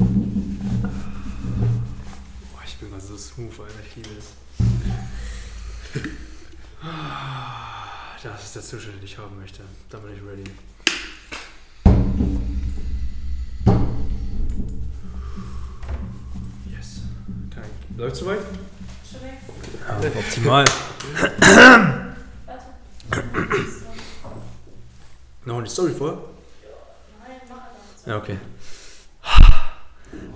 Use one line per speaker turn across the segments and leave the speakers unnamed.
Boah, ich bin mal so smooth, Alter. Ich liebe es. Das ist der Zustand, den ich haben möchte. Da bin ich ready. Yes. Kein. Läuft soweit?
Schon weg.
Ja, optimal.
Warte.
Noch eine Story vor?
Nein, mach einfach.
Ja, okay.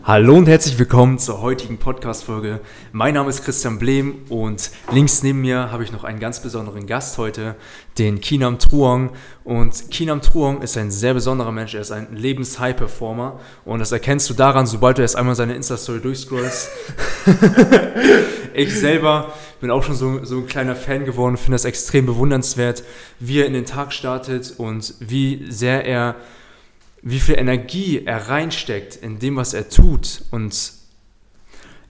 Hallo und herzlich willkommen zur heutigen Podcast-Folge. Mein Name ist Christian Blehm und links neben mir habe ich noch einen ganz besonderen Gast heute, den Kinam Truong. Und Kinam Truong ist ein sehr besonderer Mensch, er ist ein Lebens-High-Performer und das erkennst du daran, sobald du erst einmal seine Insta-Story durchscrollst. ich selber bin auch schon so, so ein kleiner Fan geworden, finde das extrem bewundernswert, wie er in den Tag startet und wie sehr er wie viel Energie er reinsteckt in dem, was er tut. Und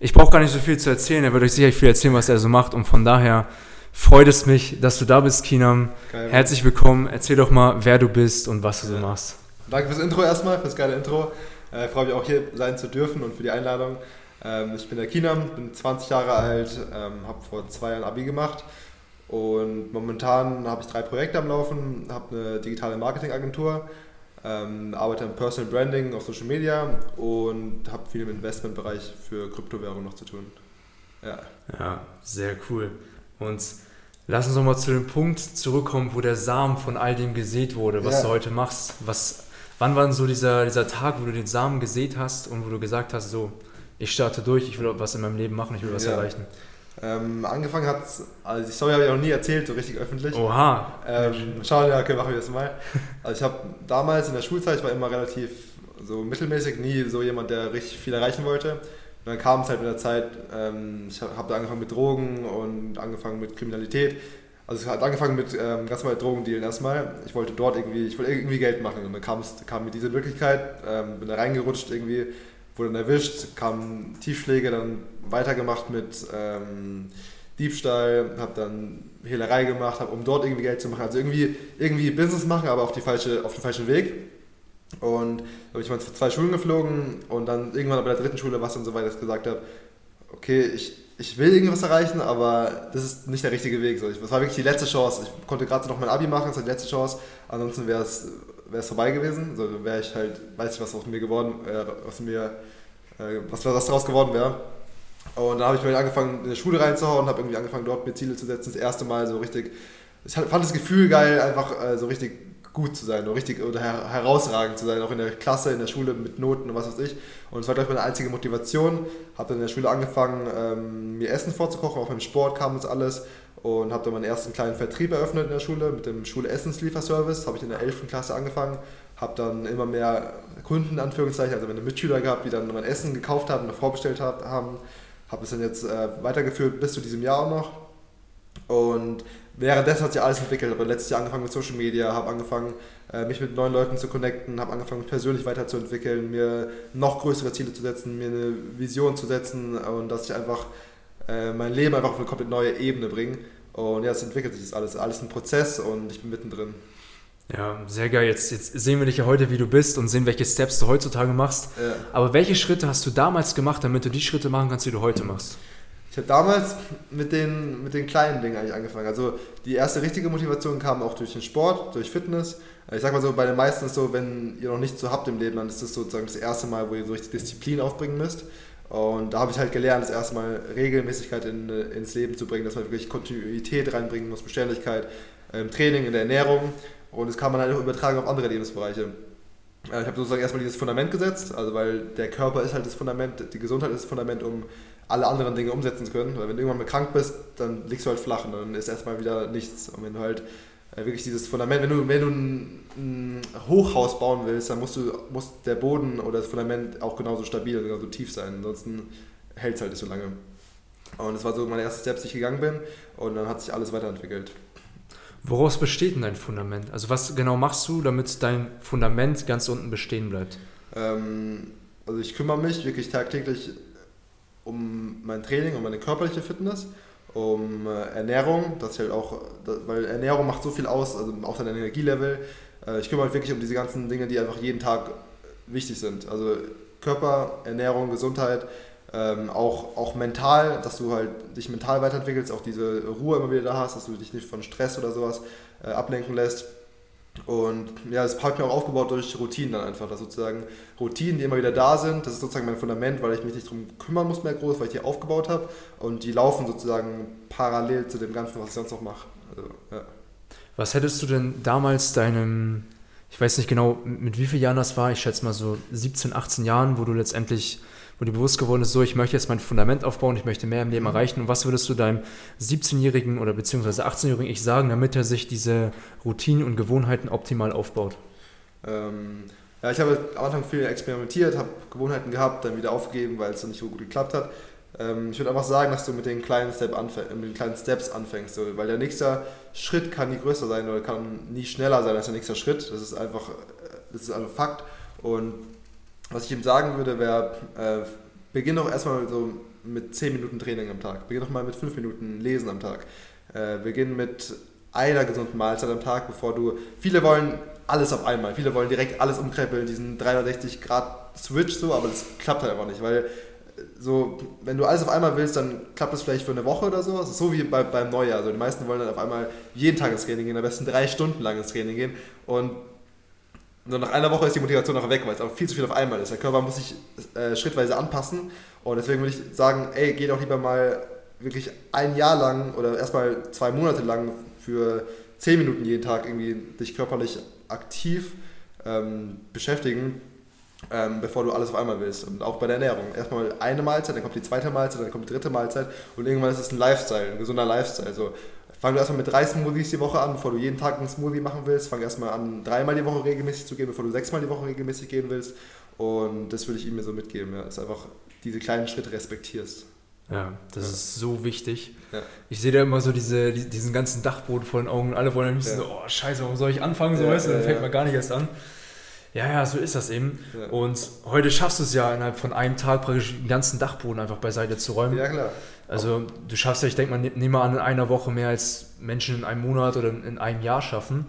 ich brauche gar nicht so viel zu erzählen. Er wird euch sicherlich viel erzählen, was er so macht. Und von daher freut es mich, dass du da bist, Kinam.
Geil.
Herzlich willkommen. Erzähl doch mal, wer du bist und was du so
Ja.
machst.
Danke fürs Intro erstmal, fürs geile Intro. Äh, freue mich auch hier sein zu dürfen und für die Einladung. Ähm, ich bin der Kinam, bin 20 Jahre alt, ähm, habe vor zwei Jahren Abi gemacht und momentan habe ich drei Projekte am Laufen, habe eine digitale Marketingagentur, ähm, arbeite im Personal Branding auf Social Media und habe viel im Investmentbereich für Kryptowährungen noch zu tun. Ja.
Ja, sehr cool. Und lass uns noch mal zu dem Punkt zurückkommen, wo der Samen von all dem gesät wurde, was
Ja.
du heute machst. Was, wann war denn so dieser, dieser Tag, wo du den Samen gesät hast und wo du gesagt hast, so, ich starte durch, ich will was in meinem Leben machen, ich will was
Ja.
erreichen?
Ähm, angefangen hat also die Story habe ich noch nie erzählt, so richtig öffentlich.
Oha.
Ähm, schauen, ja, okay, machen wir das mal. Also ich habe damals in der Schulzeit, ich war immer relativ so mittelmäßig, nie so jemand, der richtig viel erreichen wollte. Und dann kam es halt mit der Zeit, ähm, ich habe da angefangen mit Drogen und angefangen mit Kriminalität. Also es hat angefangen mit ähm, ganz normal Drogendealen erstmal. Ich wollte dort irgendwie, ich wollte irgendwie Geld machen und dann kam, es, kam mir diese Möglichkeit, ähm, bin da reingerutscht irgendwie, wurde dann erwischt, kamen Tiefschläge, dann weitergemacht mit ähm, Diebstahl, habe dann Hehlerei gemacht, hab, um dort irgendwie Geld zu machen. Also irgendwie, irgendwie Business machen, aber auf, die falsche, auf den falschen Weg. Und da bin ich mal zu zwei Schulen geflogen und dann irgendwann bei der dritten Schule, was dann so weit, dass ich gesagt habe, okay, ich, ich will irgendwas erreichen, aber das ist nicht der richtige Weg. So, ich, das war wirklich die letzte Chance. Ich konnte gerade so noch mein Abi machen, das war die letzte Chance. Ansonsten wäre es wäre es vorbei gewesen. So wäre ich halt, weiß ich, was aus mir geworden, äh, aus mir, äh, was, was daraus geworden wäre. Und dann habe ich mir angefangen, in der Schule reinzuhauen, habe irgendwie angefangen, dort mir Ziele zu setzen. Das erste Mal so richtig, ich fand das Gefühl geil, einfach äh, so richtig gut zu sein, so richtig oder her herausragend zu sein, auch in der Klasse, in der Schule mit Noten und was weiß ich. Und das war, glaube ich, meine einzige Motivation. Habe dann in der Schule angefangen, ähm, mir Essen vorzukochen, auch beim Sport kam das alles. Und habe dann meinen ersten kleinen Vertrieb eröffnet in der Schule mit dem Schulessenslieferservice. Habe ich in der 11. Klasse angefangen. Habe dann immer mehr Kunden, Anführungszeichen, also meine Mitschüler gehabt, die dann mein Essen gekauft haben und vorbestellt hab- haben. Habe es dann jetzt äh, weitergeführt bis zu diesem Jahr auch noch. Und währenddessen hat sich alles entwickelt. Ich habe letztes Jahr angefangen mit Social Media, habe angefangen, äh, mich mit neuen Leuten zu connecten, habe angefangen, mich persönlich weiterzuentwickeln, mir noch größere Ziele zu setzen, mir eine Vision zu setzen und dass ich einfach äh, mein Leben einfach auf eine komplett neue Ebene bringe. Und ja, es entwickelt sich das alles. Alles ein Prozess und ich bin mittendrin.
Ja, sehr geil. Jetzt, jetzt sehen wir dich ja heute, wie du bist und sehen, welche Steps du heutzutage machst.
Ja.
Aber welche Schritte hast du damals gemacht, damit du die Schritte machen kannst, die du heute machst?
Ich habe damals mit den, mit den kleinen Dingen eigentlich angefangen. Also die erste richtige Motivation kam auch durch den Sport, durch Fitness. Ich sag mal so, bei den meisten ist es so, wenn ihr noch nichts so habt im Leben, dann ist das sozusagen das erste Mal, wo ihr so richtig Disziplin aufbringen müsst. Und da habe ich halt gelernt, das erste Mal Regelmäßigkeit in, ins Leben zu bringen, dass man wirklich Kontinuität reinbringen muss, Beständigkeit im Training, in der Ernährung. Und das kann man halt auch übertragen auf andere Lebensbereiche. Äh, Ich habe sozusagen erstmal dieses Fundament gesetzt, also weil der Körper ist halt das Fundament, die Gesundheit ist das Fundament, um alle anderen Dinge umsetzen zu können. Weil wenn du irgendwann mal krank bist, dann liegst du halt flach und dann ist erstmal wieder nichts. Und wenn du halt wirklich dieses Fundament, wenn du, wenn du ein, ein Hochhaus bauen willst, dann musst du, muss der Boden oder das Fundament auch genauso stabil und genauso tief sein. Ansonsten hält es halt nicht so lange. Und das war so meine erste Steps, die ich gegangen bin. Und dann hat sich alles weiterentwickelt.
Woraus besteht denn dein Fundament? Also was genau machst du, damit dein Fundament ganz unten bestehen bleibt?
Ähm, also ich kümmere mich wirklich tagtäglich um mein Training, um meine körperliche Fitness, um äh, Ernährung, ich halt auch, weil Ernährung macht so viel aus, also auch dein Energielevel. Äh, ich kümmere mich wirklich um diese ganzen Dinge, die einfach jeden Tag wichtig sind. Also Körper, Ernährung, Gesundheit, ähm, auch, auch mental, dass du halt dich mental weiterentwickelst, auch diese Ruhe immer wieder da hast, dass du dich nicht von Stress oder sowas äh, ablenken lässt. Und ja, das habe ich mir auch aufgebaut durch Routinen dann einfach, dass sozusagen Routinen, die immer wieder da sind, das ist sozusagen mein Fundament, weil ich mich nicht darum kümmern muss mehr groß, weil ich die aufgebaut habe und die laufen sozusagen parallel zu dem Ganzen, was ich sonst noch mache. Also, ja.
Was hättest du denn damals deinem, ich weiß nicht genau, mit wie vielen Jahren das war, ich schätze mal so 17, 18 Jahren, wo du letztendlich wo dir bewusst geworden ist, so, ich möchte jetzt mein Fundament aufbauen, ich möchte mehr im Leben
Mhm.
erreichen. Und was würdest du deinem 17-jährigen oder beziehungsweise 18-jährigen Ich sagen, damit er sich diese Routinen und Gewohnheiten optimal aufbaut?
Ähm, ja, ich habe am Anfang viel experimentiert, habe Gewohnheiten gehabt, dann wieder aufgegeben, weil es dann nicht so gut geklappt hat. Ähm, ich würde einfach sagen, dass du mit den kleinen, Step anfäng, mit den kleinen Steps anfängst, so, weil der nächste Schritt kann nie größer sein oder kann nie schneller sein als der nächste Schritt. Das ist einfach, äh, das ist einfach Fakt. Und was ich ihm sagen würde, wäre, äh, beginn doch erstmal so mit 10 Minuten Training am Tag. Beginn doch mal mit 5 Minuten Lesen am Tag. Äh, beginn mit einer gesunden Mahlzeit am Tag, bevor du. Viele wollen alles auf einmal. Viele wollen direkt alles umkrempeln, diesen 360 Grad Switch so, aber das klappt halt einfach nicht, weil äh, so, wenn du alles auf einmal willst, dann klappt das vielleicht für eine Woche oder so. Es so wie bei, beim Neujahr. Also die meisten wollen dann auf einmal jeden Tag ins Training gehen, am besten drei Stunden lang ins Training gehen. Und nur nach einer Woche ist die Motivation auch weg, weil es auch viel zu viel auf einmal ist. Der Körper muss sich äh, schrittweise anpassen. Und deswegen würde ich sagen, ey, geh doch lieber mal wirklich ein Jahr lang oder erstmal zwei Monate lang für zehn Minuten jeden Tag irgendwie dich körperlich aktiv ähm, beschäftigen, ähm, bevor du alles auf einmal willst. Und auch bei der Ernährung. Erstmal eine Mahlzeit, dann kommt die zweite Mahlzeit, dann kommt die dritte Mahlzeit und irgendwann ist es ein Lifestyle, ein gesunder Lifestyle. So, fang du erstmal mit drei Smoothies die Woche an, bevor du jeden Tag einen Smoothie machen willst. Fang erstmal an, dreimal die Woche regelmäßig zu gehen, bevor du sechsmal die Woche regelmäßig gehen willst. Und das würde ich ihm mir so mitgeben, ja, dass du einfach diese kleinen Schritte respektierst.
Ja, das
Ja.
ist so wichtig.
Ja.
Ich sehe da immer so diese, die- diesen ganzen Dachboden vor den Augen. und Alle wollen am liebsten so, oh scheiße, warum soll ich anfangen? So,
Ja,
weißt du, dann fängt man gar nicht erst an. Ja, ja, so ist das eben. Und heute schaffst du es ja innerhalb von einem Tag praktisch den ganzen Dachboden einfach beiseite zu räumen.
Ja, klar.
Also du schaffst ja, ich denke mal, ne- nehmen wir an, in einer Woche mehr als Menschen in einem Monat oder in einem Jahr schaffen.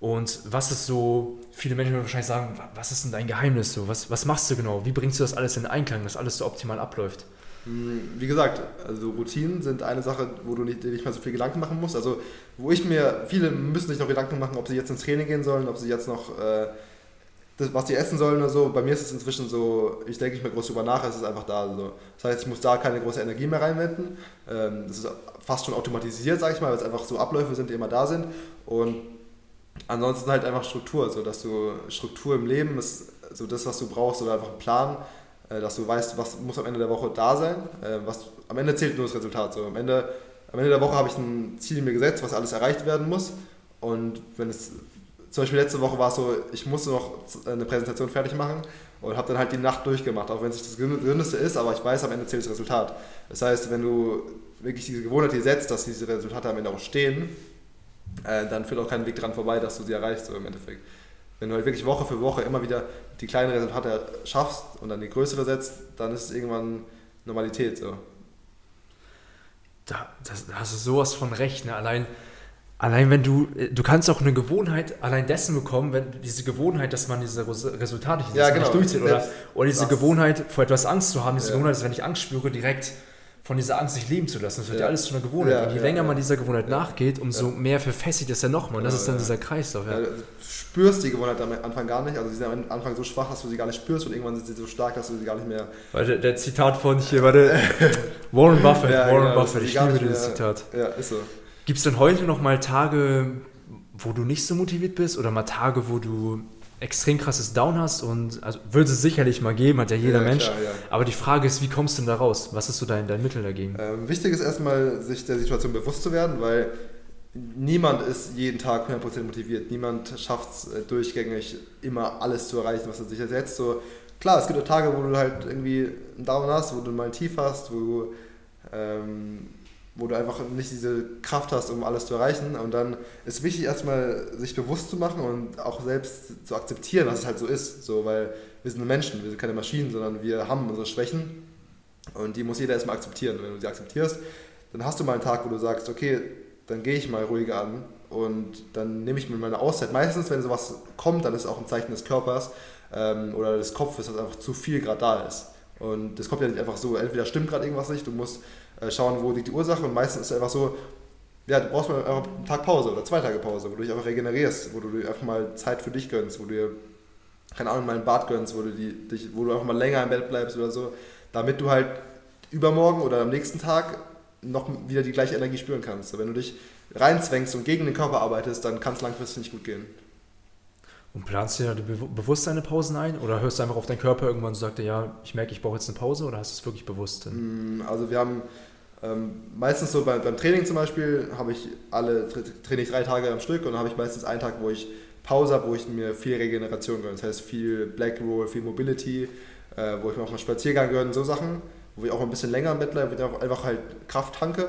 Und was ist so, viele Menschen würden wahrscheinlich sagen, wa- was ist denn dein Geheimnis so? Was, was machst du genau? Wie bringst du das alles in Einklang, dass alles so optimal abläuft?
Hm, Wie gesagt, also Routinen sind eine Sache, wo du nicht, dir nicht mehr so viel Gedanken machen musst. Also wo ich mir, viele müssen sich noch Gedanken machen, ob sie jetzt ins Training gehen sollen, ob sie jetzt noch äh, das, was sie essen sollen oder so. Bei mir ist es inzwischen so, ich denke nicht mehr groß drüber nach, es ist einfach da. So. Das heißt, ich muss da keine große Energie mehr reinwenden. Ähm, das ist fast schon automatisiert, sage ich mal, weil es einfach so Abläufe sind, die immer da sind. Und ansonsten halt einfach Struktur, so dass du Struktur im Leben ist so das, was du brauchst, oder einfach einen Plan, äh, dass du weißt, was muss am Ende der Woche da sein. Äh, was, am Ende zählt nur das Resultat. So. Am, Ende, am Ende der Woche habe ich ein Ziel mir gesetzt, was alles erreicht werden muss. Und wenn es zum Beispiel letzte Woche war es so, ich musste noch eine Präsentation fertig machen und habe dann halt die Nacht durchgemacht, auch wenn es nicht das Gesündeste ist, aber ich weiß, am Ende zählt das Resultat. Das heißt, wenn du wirklich diese Gewohnheit dir setzt, dass diese Resultate am Ende auch stehen, äh, dann führt auch kein Weg dran vorbei, dass du sie erreichst, so im Endeffekt. Wenn du halt wirklich Woche für Woche immer wieder die kleinen Resultate schaffst und dann die größere setzt, dann ist es irgendwann Normalität. So.
Da, das, da hast du sowas von recht. Ne? Allein, allein wenn du, äh, du kannst auch eine Gewohnheit allein dessen bekommen, wenn diese Gewohnheit, dass man diese Res- Resultate
Ja, genau.
nicht durchzieht. Oder, oder diese
das.
Gewohnheit, vor etwas Angst zu haben, diese
Ja.
Gewohnheit, dass wenn ich Angst spüre, direkt von dieser Angst sich leben zu lassen. Das wird ja,
Ja.
alles zu einer Gewohnheit.
Ja,
und je
ja,
länger man dieser Gewohnheit nachgeht, umso mehr verfestigt es ja nochmal. Und das ist dann dieser Kreislauf. Ja.
Du spürst die Gewohnheit am Anfang gar nicht, also sie sind am Anfang so schwach, dass du sie gar nicht spürst und irgendwann sind sie so stark, dass du sie gar nicht mehr.
Weil der, Zitat von hier, warte, Warren Buffett, Warren
genau,
Buffett,
das
ich liebe dieses Zitat.
Ja, ist so.
Gibt es denn heute noch mal Tage, wo du nicht so motiviert bist oder mal Tage, wo du extrem krasses Down hast und also würde es sicherlich mal geben, hat ja jeder
ja,
Mensch.
Klar, ja.
Aber die Frage ist, wie kommst du denn da raus? Was ist so dein, dein Mittel dagegen?
Ähm, wichtig ist erstmal, sich der Situation bewusst zu werden, weil niemand ist jeden Tag 100% motiviert. Niemand schafft es äh, durchgängig, immer alles zu erreichen, was er sich setzt. So, klar, es gibt auch Tage, wo du halt irgendwie einen Down hast, wo du mal ein Tief hast, wo du, ähm, wo du einfach nicht diese Kraft hast, um alles zu erreichen. Und dann ist wichtig, erstmal sich bewusst zu machen und auch selbst zu akzeptieren, dass es halt so ist. So, weil wir sind Menschen, wir sind keine Maschinen, sondern wir haben unsere Schwächen. Und die muss jeder erstmal akzeptieren. Und wenn du sie akzeptierst, dann hast du mal einen Tag, wo du sagst, okay, dann gehe ich mal ruhiger an und dann nehme ich mir meine Auszeit. Meistens, wenn sowas kommt, dann ist es auch ein Zeichen des Körpers, ähm, oder des Kopfes, dass einfach zu viel gerade da ist. Und das kommt ja nicht einfach so, entweder stimmt gerade irgendwas nicht, du musst schauen, wo liegt die Ursache und meistens ist es einfach so, ja, du brauchst mal einfach einen Tag Pause oder zwei Tage Pause, wo du dich einfach regenerierst, wo du dir einfach mal Zeit für dich gönnst, wo du dir, keine Ahnung, mal ein Bad gönnst, wo du, die, dich, wo du einfach mal länger im Bett bleibst oder so, damit du halt übermorgen oder am nächsten Tag noch wieder die gleiche Energie spüren kannst. Wenn du dich reinzwängst und gegen den Körper arbeitest, dann kann es langfristig nicht gut gehen.
Und planst du dir be bewusst deine Pausen ein? Oder hörst du einfach auf deinen Körper irgendwann und sagst dir, ja, ich merke, ich brauche jetzt eine Pause? Oder hast du es wirklich bewusst?
Mm, Also wir haben ähm, meistens so bei, beim Training zum Beispiel, habe ich alle, tra- trainiere ich drei Tage am Stück und dann habe ich meistens einen Tag, wo ich Pause habe, wo ich mir viel Regeneration gönne. Das heißt viel Black Roll, viel Mobility, äh, wo ich mir auch mal Spaziergang gönne, so Sachen, wo ich auch ein bisschen länger im Bett bleibe, wo ich einfach halt Kraft tanke,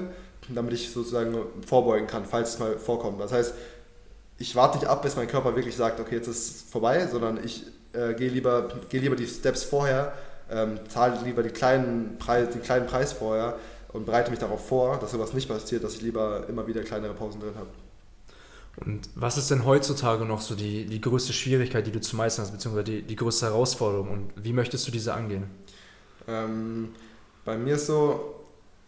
damit ich sozusagen vorbeugen kann, falls es mal vorkommt. Das heißt, ich warte nicht ab, bis mein Körper wirklich sagt, okay, jetzt ist es vorbei, sondern ich äh, gehe lieber, gehe lieber die Steps vorher, ähm, zahle lieber die kleinen, Preis, den kleinen Preis vorher und bereite mich darauf vor, dass sowas nicht passiert, dass ich lieber immer wieder kleinere Pausen drin habe.
Und was ist denn heutzutage noch so die, die größte Schwierigkeit, die du zu meistern hast, beziehungsweise die, die größte Herausforderung? Und wie möchtest du diese angehen?
Ähm, bei mir ist so,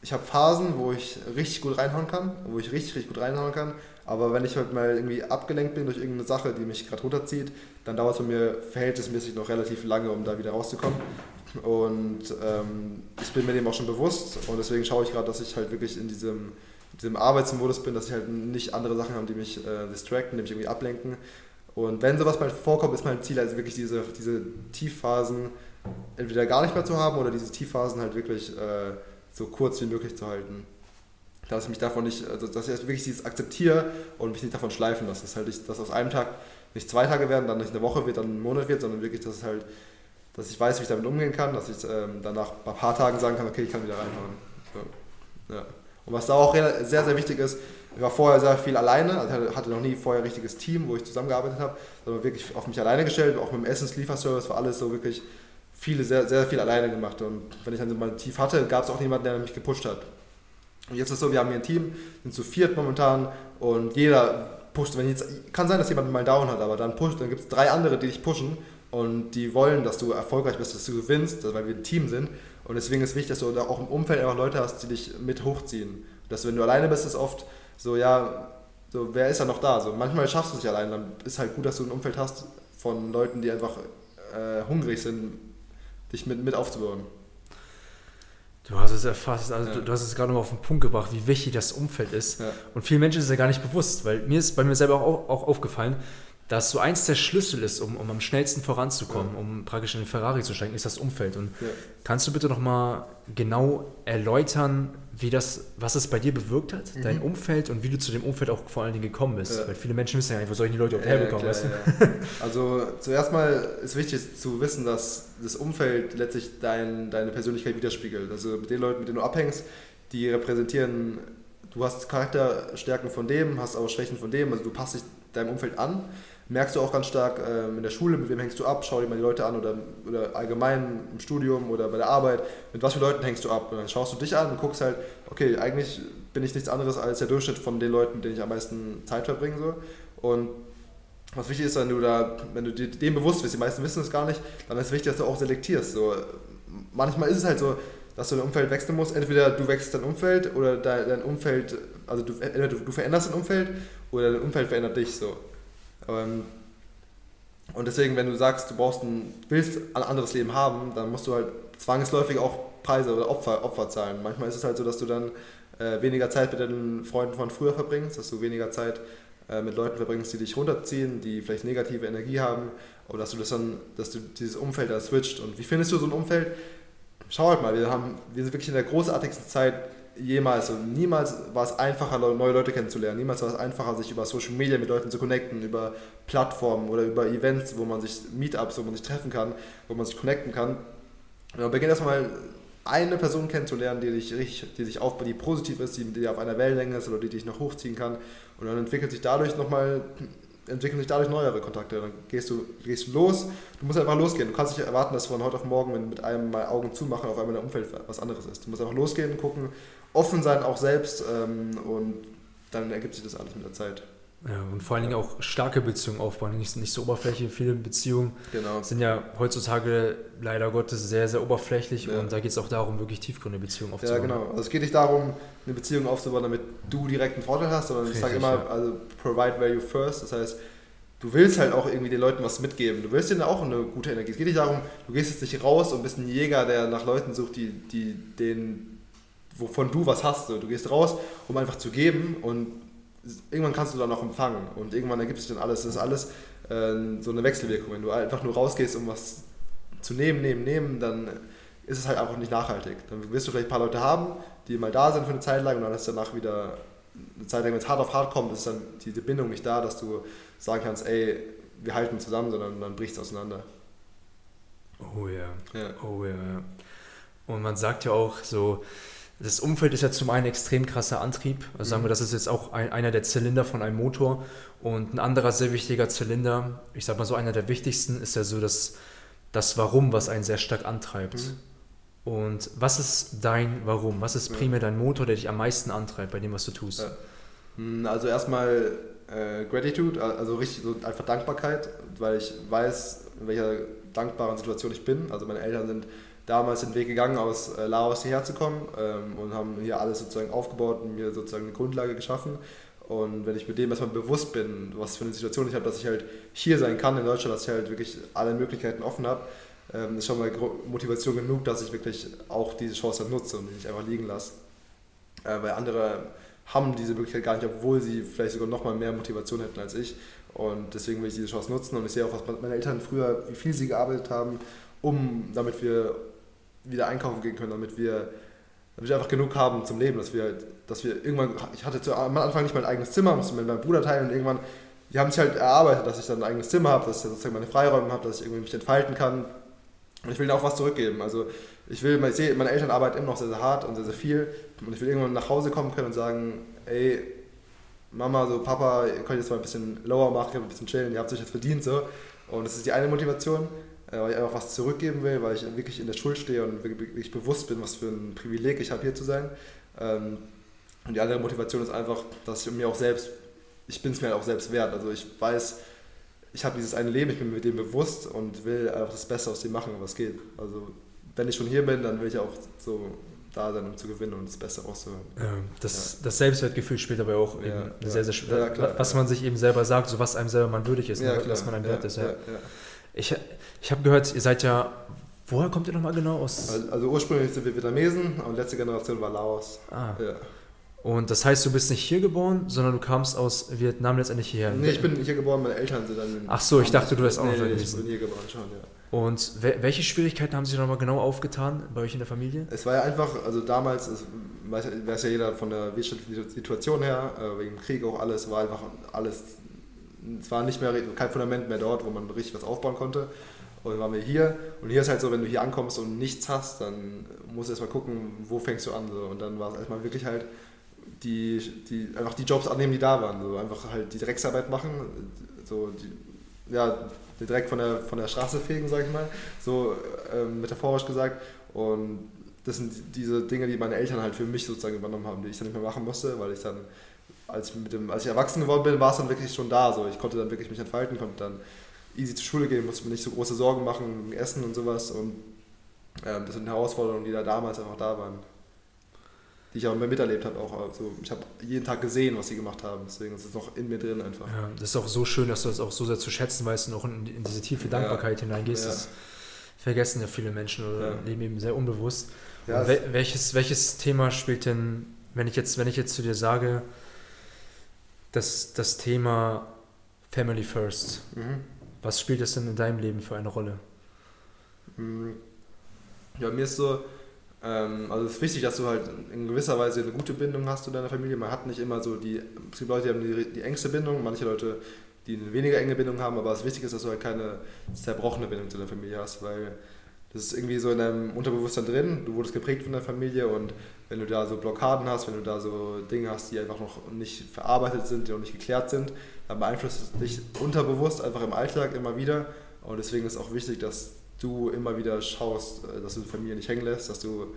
ich habe Phasen, wo ich richtig gut reinhauen kann, wo ich richtig, richtig gut reinhauen kann. Aber wenn ich halt mal irgendwie abgelenkt bin durch irgendeine Sache, die mich gerade runterzieht, dann dauert es bei mir verhältnismäßig noch relativ lange, um da wieder rauszukommen. Und ähm, ich bin mir dem auch schon bewusst und deswegen schaue ich gerade, dass ich halt wirklich in diesem, diesem Arbeitsmodus bin, dass ich halt nicht andere Sachen habe, die mich äh, distracten, die mich irgendwie ablenken. Und wenn sowas mal vorkommt, ist mein Ziel also wirklich diese, diese Tiefphasen entweder gar nicht mehr zu haben oder diese Tiefphasen halt wirklich äh, so kurz wie möglich zu halten. Dass ich mich davon nicht, also dass ich wirklich dieses akzeptiere und mich nicht davon schleifen lasse. Dass halt nicht, dass aus einem Tag nicht zwei Tage werden, dann nicht eine Woche wird, dann ein Monat wird, sondern wirklich, dass es halt, dass ich weiß, wie ich damit umgehen kann, dass ich ähm, danach bei ein paar Tagen sagen kann, okay, ich kann wieder reinhauen. So. Ja. Und was da auch sehr, sehr wichtig ist, ich war vorher sehr viel alleine, also hatte- noch nie vorher ein richtiges Team, wo ich zusammengearbeitet habe, sondern wirklich auf mich alleine gestellt, auch mit dem Essenslieferservice war alles so wirklich viele, sehr, sehr viel alleine gemacht. Und wenn ich dann so mal tief hatte, gab es auch niemanden, der mich gepusht hat. Und jetzt ist es so, wir haben hier ein Team, sind zu viert momentan und jeder pusht. Wenn jetzt, kann sein, dass jemand mal down hat, aber dann pusht, dann gibt es drei andere, die dich pushen und die wollen, dass du erfolgreich bist, dass du gewinnst, weil wir ein Team sind. Und deswegen ist wichtig, dass du da auch im Umfeld einfach Leute hast, die dich mit hochziehen. Dass wenn du alleine bist, ist oft so, ja, so, wer ist ja noch da? So, manchmal schaffst du es nicht allein, dann ist halt gut, dass du ein Umfeld hast von Leuten, die einfach äh, hungrig sind, dich mit, mit aufzubauen.
Du hast es erfasst, also
Ja.
du, du hast es gerade noch auf den Punkt gebracht, wie wichtig das Umfeld ist.
Ja.
Und vielen Menschen ist es ja gar nicht bewusst, weil mir ist bei mir selber auch, auch aufgefallen, dass so eins der Schlüssel ist, um, um am schnellsten voranzukommen,
Ja.
um praktisch in den Ferrari zu steigen, ist das Umfeld. Und
Ja.
kannst du bitte nochmal genau erläutern, wie das, was es bei dir bewirkt hat,
Mhm.
dein Umfeld und wie du zu dem Umfeld auch vor allen Dingen gekommen bist?
Ja.
Weil viele Menschen wissen ja nicht, wo soll ich die Leute überhaupt herbekommen, weißt du?
Also zuerst mal ist wichtig zu wissen, dass das Umfeld letztlich dein, deine Persönlichkeit widerspiegelt. Also mit den Leuten, mit denen du abhängst, die repräsentieren, du hast Charakterstärken von dem, hast auch Schwächen von dem, also du passt dich deinem Umfeld an. Merkst du auch ganz stark ähm, in der Schule, mit wem hängst du ab, schau dir mal die Leute an oder, oder allgemein im Studium oder bei der Arbeit, mit was für Leuten hängst du ab. Und dann schaust du dich an und guckst halt, okay, eigentlich bin ich nichts anderes als der Durchschnitt von den Leuten, denen ich am meisten Zeit verbringe. So. Und was wichtig ist, wenn du da, wenn du dir dem bewusst bist, die meisten wissen es gar nicht, dann ist wichtig, dass du auch selektierst. So, manchmal ist es halt so, dass du dein Umfeld wechseln musst. Entweder du wechselst dein Umfeld oder dein, dein Umfeld, also du, entweder du, du veränderst dein Umfeld oder dein Umfeld verändert dich so. Ähm, und deswegen, wenn du sagst, du brauchst ein, willst ein anderes Leben haben, dann musst du halt zwangsläufig auch Preise oder Opfer, Opfer zahlen. Manchmal ist es halt so, dass du dann äh, weniger Zeit mit deinen Freunden von früher verbringst, dass du weniger Zeit äh, mit Leuten verbringst, die dich runterziehen, die vielleicht negative Energie haben, oder dass du das dann, dass du dieses Umfeld da switcht. Und wie findest du so ein Umfeld? Schau halt mal, wir haben, wir sind wirklich in der großartigsten Zeit jemals und niemals war es einfacher, neue Leute kennenzulernen. Niemals war es einfacher, sich über Social Media mit Leuten zu connecten, über Plattformen oder über Events, wo man sich, Meetups, wo man sich treffen kann, wo man sich connecten kann. Ja, beginn erstmal eine Person kennenzulernen, die dich richtig, die sich aufbaut, die positiv ist, die, die auf einer Wellenlänge ist oder die dich noch hochziehen kann. Und dann entwickelt sich dadurch nochmal, entwickeln sich dadurch neuere Kontakte. Dann gehst du, gehst du los, du musst einfach losgehen. Du kannst nicht erwarten, dass von heute auf morgen, wenn mit einem mal Augen zumachen, auf einmal dein Umfeld was anderes ist. Du musst einfach losgehen, gucken, offen sein auch selbst ähm, und dann ergibt sich das alles mit der Zeit.
Ja, und vor allen Dingen auch starke Beziehungen aufbauen, nicht, nicht so oberflächlich. Viele Beziehungen
Genau.
sind ja heutzutage leider Gottes sehr, sehr oberflächlich
Ja.
und da geht es auch darum, wirklich tiefgründige Beziehungen
Ja,
aufzubauen.
genau. Also es geht nicht darum, eine Beziehung aufzubauen, damit du direkt einen Vorteil hast, sondern ich sage
Richtig,
immer,
ja.
also provide value first. Das heißt, du willst halt auch irgendwie den Leuten was mitgeben. Du willst denen auch eine gute Energie. Es geht nicht darum, du gehst jetzt nicht raus und bist ein Jäger, der nach Leuten sucht, die, die den, wovon du was hast. So, Du gehst raus, um einfach zu geben und irgendwann kannst du dann auch empfangen und irgendwann ergibt sich dann alles. Das ist alles äh, so eine Wechselwirkung. Wenn du einfach nur rausgehst, um was zu nehmen, nehmen, nehmen, dann ist es halt einfach nicht nachhaltig. Dann wirst du vielleicht ein paar Leute haben, die mal da sind für eine Zeit lang und dann ist danach wieder eine Zeit lang, wenn es hart auf hart kommt, ist dann diese Bindung nicht da, dass du sagen kannst, ey, wir halten zusammen, sondern dann bricht es auseinander.
Oh ja.
Ja.
Oh ja. ja. Und man sagt ja auch so, das Umfeld ist ja zum einen extrem krasser Antrieb. Also sagen wir, das ist jetzt auch ein, einer der Zylinder von einem Motor. Und ein anderer sehr wichtiger Zylinder, ich sag mal so einer der wichtigsten, ist ja so das, das Warum, was einen sehr stark antreibt.
Mhm.
Und was ist dein Warum? Was ist primär dein Motor, der dich am meisten antreibt bei dem, was du tust?
Ja. Hm, Also erstmal äh, Gratitude, also richtig so einfach Dankbarkeit, weil ich weiß, in welcher dankbaren Situation ich bin. Also meine Eltern sind damals den Weg gegangen, aus äh, Laos hierher zu kommen ähm, und haben hier alles sozusagen aufgebaut und mir sozusagen eine Grundlage geschaffen. Und wenn ich mit dem erstmal bewusst bin, was für eine Situation ich habe, dass ich halt hier sein kann in Deutschland, dass ich halt wirklich alle Möglichkeiten offen habe, ähm, ist schon mal Motivation genug, dass ich wirklich auch diese Chance dann nutze und die nicht einfach liegen lasse. Äh, weil andere haben diese Möglichkeit gar nicht, obwohl sie vielleicht sogar noch mal mehr Motivation hätten als ich. Und deswegen will ich diese Chance nutzen und ich sehe auch, was meine Eltern früher, wie viel sie gearbeitet haben, um, damit wir wieder einkaufen gehen können, damit wir, damit wir einfach genug haben zum Leben, dass wir, dass wir irgendwann, ich hatte zu, am Anfang nicht mein eigenes Zimmer, musste mit meinem Bruder teilen und irgendwann, die haben sich halt erarbeitet, dass ich dann ein eigenes Zimmer habe, dass ich sozusagen meine Freiräume habe, dass ich irgendwie mich entfalten kann. Und ich will ihnen auch was zurückgeben. Also ich will, ich sehe, meine Eltern arbeiten immer noch sehr, sehr hart und sehr, sehr viel. Und ich will irgendwann nach Hause kommen können und sagen, ey, Mama, so Papa, ihr könnt jetzt mal ein bisschen lower machen, ein bisschen chillen, ihr habt euch jetzt verdient so. Und das ist die eine Motivation, weil ich einfach was zurückgeben will, weil ich wirklich in der Schuld stehe und wirklich bewusst bin, was für ein Privileg ich habe, hier zu sein. Ähm, Und die andere Motivation ist einfach, dass ich mir auch selbst, ich bin es mir halt auch selbst wert. Also ich weiß, ich habe dieses eine Leben, ich bin mir dem bewusst und will einfach das Beste aus dem machen, was geht. Also wenn ich schon hier bin, dann will ich auch so da sein, um zu gewinnen und das Beste rauszuholen.
Ja, das, das Selbstwertgefühl spielt dabei auch eben
ja.
sehr, sehr schwer.
Ja, klar,
was man sich eben selber sagt, so was einem selber man würdig ist, ne, was man einem wert ist. Ich, ich habe gehört, ihr seid ja, woher kommt ihr nochmal genau aus?
Also, also ursprünglich sind wir Vietnamesen und letzte Generation war Laos.
Ah,
Ja.
und das heißt, du bist nicht hier geboren, sondern du kamst aus Vietnam letztendlich hierher.
Nee, ich bin hier geboren, meine Eltern sind dann in
Ach so, ich dachte, du wärst auch noch
nee,
da
nee. Ich bin hier geboren schon, ja.
Und wel- welche Schwierigkeiten haben sich nochmal genau aufgetan bei euch in der Familie?
Es war ja einfach, also damals, es weiß, weiß ja jeder von der wirtschaftlichen Situation her, äh, wegen dem Krieg auch alles, war einfach alles, es war nicht mehr, kein Fundament mehr dort, wo man richtig was aufbauen konnte. Und dann waren wir hier und hier ist halt so, wenn du hier ankommst und nichts hast, dann musst du erstmal gucken, wo fängst du an. So. Und dann war es erstmal wirklich halt die, die, einfach die Jobs annehmen, die da waren. So. Einfach halt die Drecksarbeit machen, so die, ja, Dreck von der, von der Straße fegen, sag ich mal, so ähm, metaphorisch gesagt. Und das sind diese Dinge, die meine Eltern halt für mich sozusagen übernommen haben, die ich dann nicht mehr machen musste, weil ich dann, als, ich mit dem, als ich erwachsen geworden bin, war es dann wirklich schon da. So. Ich konnte dann wirklich mich entfalten, konnte dann easy zur Schule gehen, musste mir nicht so große Sorgen machen, Essen und sowas. Und ähm, das sind Herausforderungen, die da damals einfach da waren. Die ich auch immer miterlebt habe. Auch. Also, ich habe jeden Tag gesehen, was sie gemacht haben. Deswegen ist es noch in mir drin einfach.
Ja, das ist auch so schön, dass du das auch so sehr zu schätzen weißt und auch in, in diese tiefe Dankbarkeit hineingehst.
Ja.
Das vergessen ja viele Menschen oder
Ja.
leben eben sehr unbewusst.
Ja,
wel, welches, welches Thema spielt denn, wenn ich jetzt, wenn ich jetzt zu dir sage, dass das Thema Family First,
Mhm.
was spielt das denn in deinem Leben für eine Rolle?
Mm, Ja, mir ist so, ähm, also es ist wichtig, dass du halt in gewisser Weise eine gute Bindung hast zu deiner Familie. Man hat nicht immer so die, es gibt Leute, die haben die, die engste Bindung, manche Leute, die eine weniger enge Bindung haben, aber das Wichtige ist, dass du halt keine zerbrochene Bindung zu deiner Familie hast, weil das ist irgendwie so in deinem Unterbewusstsein drin, du wurdest geprägt von deiner Familie und wenn du da so Blockaden hast, wenn du da so Dinge hast, die einfach noch nicht verarbeitet sind, die noch nicht geklärt sind, dann beeinflusst es dich unterbewusst einfach im Alltag immer wieder und deswegen ist auch wichtig, dass du immer wieder schaust, äh, dass du die Familie nicht hängen lässt, dass du,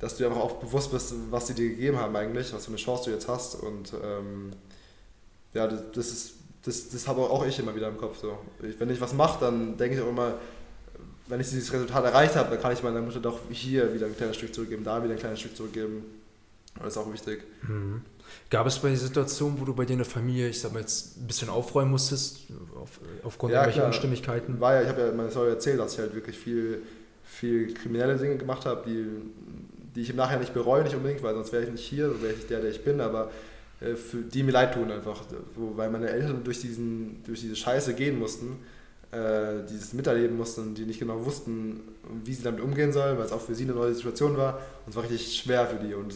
dass du einfach auch bewusst bist, was sie dir gegeben haben eigentlich, was für eine Chance du jetzt hast und ähm, ja, das, das ist, das, das habe auch ich immer wieder im Kopf. So. Wenn ich was mache, dann denke ich auch immer, wenn ich dieses Resultat erreicht habe, dann kann ich meiner Mutter doch hier wieder ein kleines Stück zurückgeben, da wieder ein kleines Stück zurückgeben. Das ist auch wichtig.
Mhm. Gab es bei dir Situationen, wo du bei dir in der Familie, ich sag mal jetzt, ein bisschen aufräumen musstest, auf, aufgrund
Ja,
irgendwelcher. Unstimmigkeiten?
War ja, ich habe ja meine Story erzählt, dass ich halt wirklich viel, viel kriminelle Dinge gemacht habe, die, die ich im Nachhinein nicht bereue, nicht unbedingt, weil sonst wäre ich nicht hier, so wäre ich der, der ich bin, aber äh, für die mir leid tun einfach, weil meine Eltern durch, diesen, durch diese Scheiße gehen mussten, äh, dieses miterleben mussten und die nicht genau wussten, wie sie damit umgehen sollen, weil es auch für sie eine neue Situation war und es war richtig schwer für die und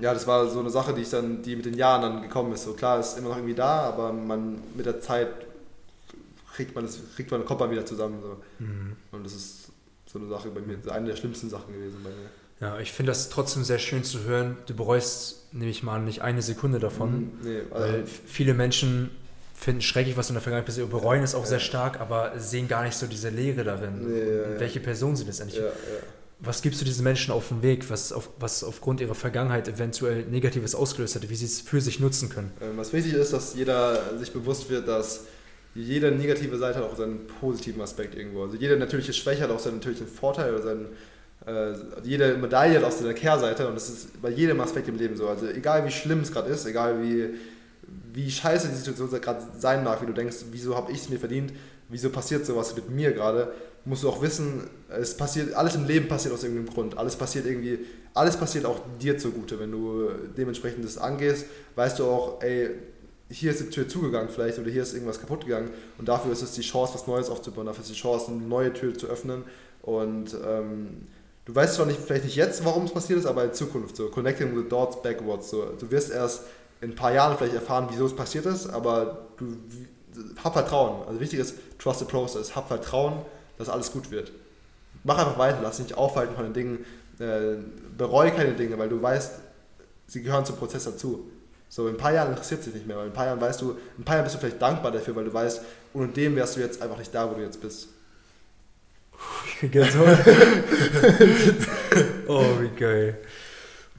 ja, das war so eine Sache, die ich dann, die mit den Jahren dann gekommen ist. So klar, ist immer noch irgendwie da, aber man mit der Zeit kriegt man das, kriegt man, kommt man wieder zusammen. So.
Mhm.
Und das ist so eine Sache bei mir, eine der schlimmsten Sachen gewesen bei mir.
Ja, ich finde das trotzdem sehr schön zu hören. Du bereust, nehme ich mal an, nicht eine Sekunde davon.
Mhm, Nee, also,
Weil viele Menschen finden schrecklich, was in der Vergangenheit passiert, bereuen es auch sehr stark, aber sehen gar nicht so diese Leere darin.
Nee,
welche Person sie letztendlich. Was gibst du diesen Menschen auf den Weg, was, auf, was aufgrund ihrer Vergangenheit eventuell Negatives ausgelöst hat, wie sie es für sich nutzen können?
Ähm, Was wichtig ist, dass jeder sich bewusst wird, dass jede negative Seite hat auch seinen positiven Aspekt irgendwo. Also jede natürliche Schwäche hat auch seinen natürlichen Vorteil oder seinen, äh, jede Medaille hat auch seine Kehrseite und das ist bei jedem Aspekt im Leben so. Also egal wie schlimm es gerade ist, egal wie, wie scheiße die Situation gerade sein mag, wie du denkst, wieso habe ich es mir verdient, wieso passiert sowas mit mir gerade, musst du auch wissen, es passiert, alles im Leben passiert aus irgendeinem Grund. Alles passiert irgendwie, alles passiert auch dir zugute. Wenn du dementsprechend das angehst, weißt du auch, ey, hier ist die Tür zugegangen vielleicht oder hier ist irgendwas kaputt gegangen und dafür ist es die Chance, was Neues aufzubauen, dafür ist die Chance, eine neue Tür zu öffnen. Und ähm, du weißt zwar nicht, vielleicht nicht jetzt, warum es passiert ist, aber in Zukunft so, connecting the dots backwards, so, du wirst erst in ein paar Jahren vielleicht erfahren, wieso es passiert ist, aber du hab Vertrauen, also wichtig ist, trust the process, hab Vertrauen, dass alles gut wird. Mach einfach weiter, lass dich nicht aufhalten von den Dingen, äh, bereue keine Dinge, weil du weißt, sie gehören zum Prozess dazu. So, in ein paar Jahren interessiert sich nicht mehr, weil in ein paar Jahren weißt du, in ein paar Jahren bist du vielleicht dankbar dafür, weil du weißt, ohne dem wärst du jetzt einfach nicht da, wo du jetzt bist.
Ich krieg Gänsehaut. oh, wie geil.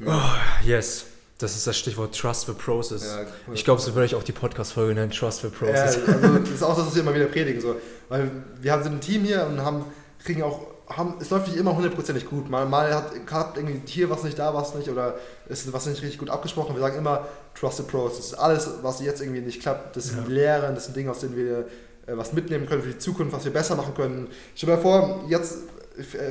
Oh, yes. Das ist das Stichwort Trust the Process.
Ja,
Ich glaube, so würde ich auch die Podcast-Folge nennen, Trust the
Ja,
Process.
also das ist auch das, was wir immer wieder predigen. So. Weil wir haben so ein Team hier und haben, kriegen auch, haben, es läuft nicht immer hundertprozentig gut. Mal, mal hat, hat irgendwie hier was nicht, da was nicht oder ist was nicht richtig gut abgesprochen. Wir sagen immer Trust the Process. Alles, was jetzt irgendwie nicht klappt, das sind
Ja.
Lehren, das sind Dinge, aus denen wir äh, was mitnehmen können für die Zukunft, was wir besser machen können. Stell dir mal vor, jetzt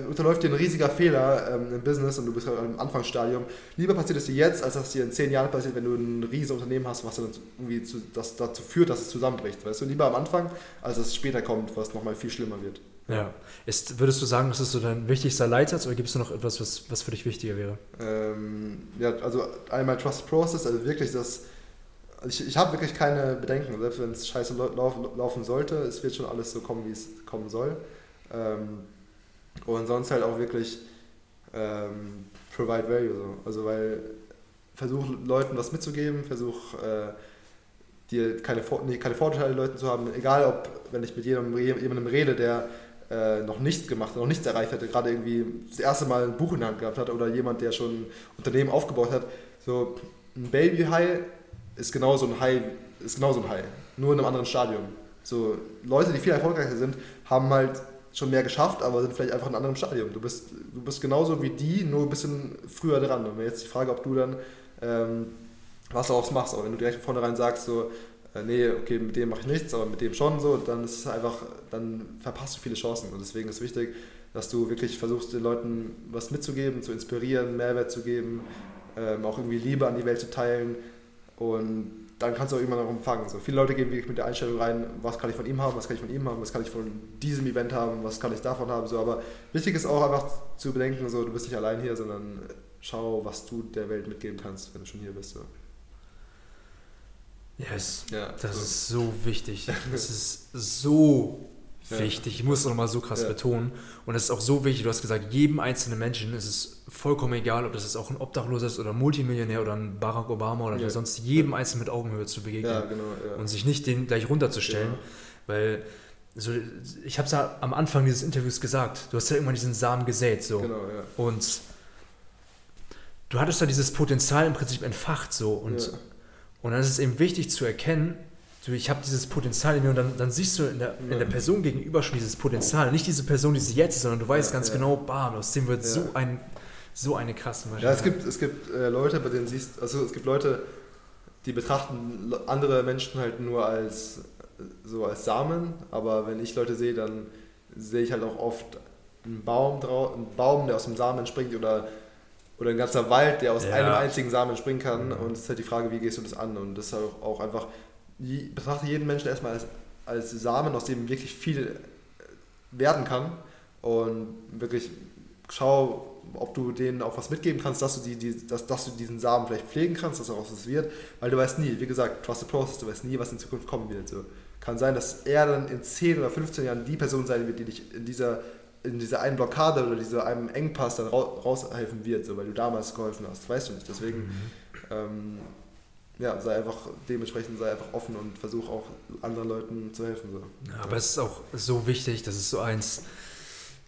unterläuft dir ein riesiger Fehler ähm, im Business und du bist gerade im Anfangsstadium. Lieber passiert es dir jetzt, als dass es dir in zehn Jahren passiert, wenn du ein riesiges Unternehmen hast, was dann irgendwie zu, das dazu führt, dass es zusammenbricht. Weißt du, lieber am Anfang, als dass es später kommt, was nochmal viel schlimmer wird.
Ja. Ist, würdest du sagen, das ist so dein wichtigster Leitsatz oder gibt es noch etwas, was, was für dich wichtiger wäre?
Ähm, ja, also einmal Trust Process, also wirklich das. also Ich, ich habe wirklich keine Bedenken, selbst wenn es scheiße lau- laufen, laufen sollte, es wird schon alles so kommen, wie es kommen soll. Ähm, und sonst halt auch wirklich ähm, provide value. So. Also weil versuch Leuten was mitzugeben, versuch äh, dir keine, Vor nee, keine Vorteile Leuten zu haben, egal ob, wenn ich mit jemandem, jemandem rede, der äh, noch nichts gemacht hat, noch nichts erreicht hat, gerade irgendwie das erste Mal ein Buch in der Hand gehabt hat oder jemand, der schon ein Unternehmen aufgebaut hat. So ein Baby-High ist genauso ein High, ist genauso ein High, nur in einem anderen Stadium. So Leute, die viel erfolgreicher sind, haben halt schon mehr geschafft, aber sind vielleicht einfach in einem anderen Stadium. Du bist, du bist genauso wie die, nur ein bisschen früher dran. Und jetzt die Frage, ob du dann ähm, was daraus machst. Aber wenn du direkt von vornherein sagst, so, äh, nee, okay, mit dem mache ich nichts, aber mit dem schon so, dann ist es einfach, dann verpasst du viele Chancen. Und deswegen ist wichtig, dass du wirklich versuchst, den Leuten was mitzugeben, zu inspirieren, Mehrwert zu geben, ähm, auch irgendwie Liebe an die Welt zu teilen. Und dann kannst du auch irgendwann noch empfangen. So, viele Leute gehen wirklich mit der Einstellung rein, was kann ich von ihm haben, was kann ich von ihm haben, was kann ich von diesem Event haben, was kann ich davon haben. So, aber wichtig ist auch einfach zu bedenken, so, du bist nicht allein hier, sondern schau, was du der Welt mitgeben kannst, wenn du schon hier bist. So.
Yes.
Ja,
Das
so.
ist so wichtig. Das ist so
Ja.
wichtig. Ich muss es nochmal so krass
Ja.
betonen. Und es ist auch so wichtig, du hast gesagt, jedem einzelnen Menschen ist es vollkommen egal, ob das jetzt auch ein Obdachloser ist oder ein Multimillionär oder ein Barack Obama oder
Ja.
wer sonst jedem einzelnen mit Augenhöhe zu begegnen
ja, genau. Ja.
und sich nicht den gleich runterzustellen.
Ja.
Weil so, ich habe es ja am Anfang dieses Interviews gesagt, du hast ja irgendwann diesen Samen gesät. So.
Genau, ja.
Und du hattest da dieses Potenzial im Prinzip entfacht so und
ja.
Und dann ist es eben wichtig zu erkennen, du, ich habe dieses Potenzial in mir und dann, dann siehst du in der, in der Person gegenüber schon dieses Potenzial. Nicht diese Person, die sie jetzt ist, sondern du weißt
Ja,
ganz
ja.
genau, bam, aus dem wird
Ja.
so, ein, so eine krasse Maschine.
Ja, es gibt, es gibt äh, Leute, bei denen siehst also es gibt Leute, die betrachten andere Menschen halt nur als äh, so als Samen, aber wenn ich Leute sehe, dann sehe ich halt auch oft einen Baum, drau einen Baum, der aus dem Samen entspringt oder, oder ein ganzer Wald, der aus
Ja.
einem einzigen Samen entspringen kann.
Mhm.
Und es ist halt die Frage, wie gehst du das an? Und das ist halt auch, einfach, betrachte jeden Menschen erstmal als, als Samen, aus dem wirklich viel werden kann. Und wirklich schau, ob du denen auch was mitgeben kannst, dass du, die, die, dass, dass du diesen Samen vielleicht pflegen kannst, dass daraus was wird, weil du weißt nie, wie gesagt, trust the process, du weißt nie, was in Zukunft kommen wird. So. Kann sein, dass er dann in 10 oder 15 Jahren die Person sein wird, die dich in dieser, in dieser einen Blockade oder dieser einem Engpass dann rau- raushelfen wird, so, weil du damals geholfen hast. Weißt du nicht. Deswegen
Mhm.
ähm, ja, sei einfach dementsprechend sei einfach offen und versuch auch anderen Leuten zu helfen. So.
Ja, aber es ist auch so wichtig, das ist so eins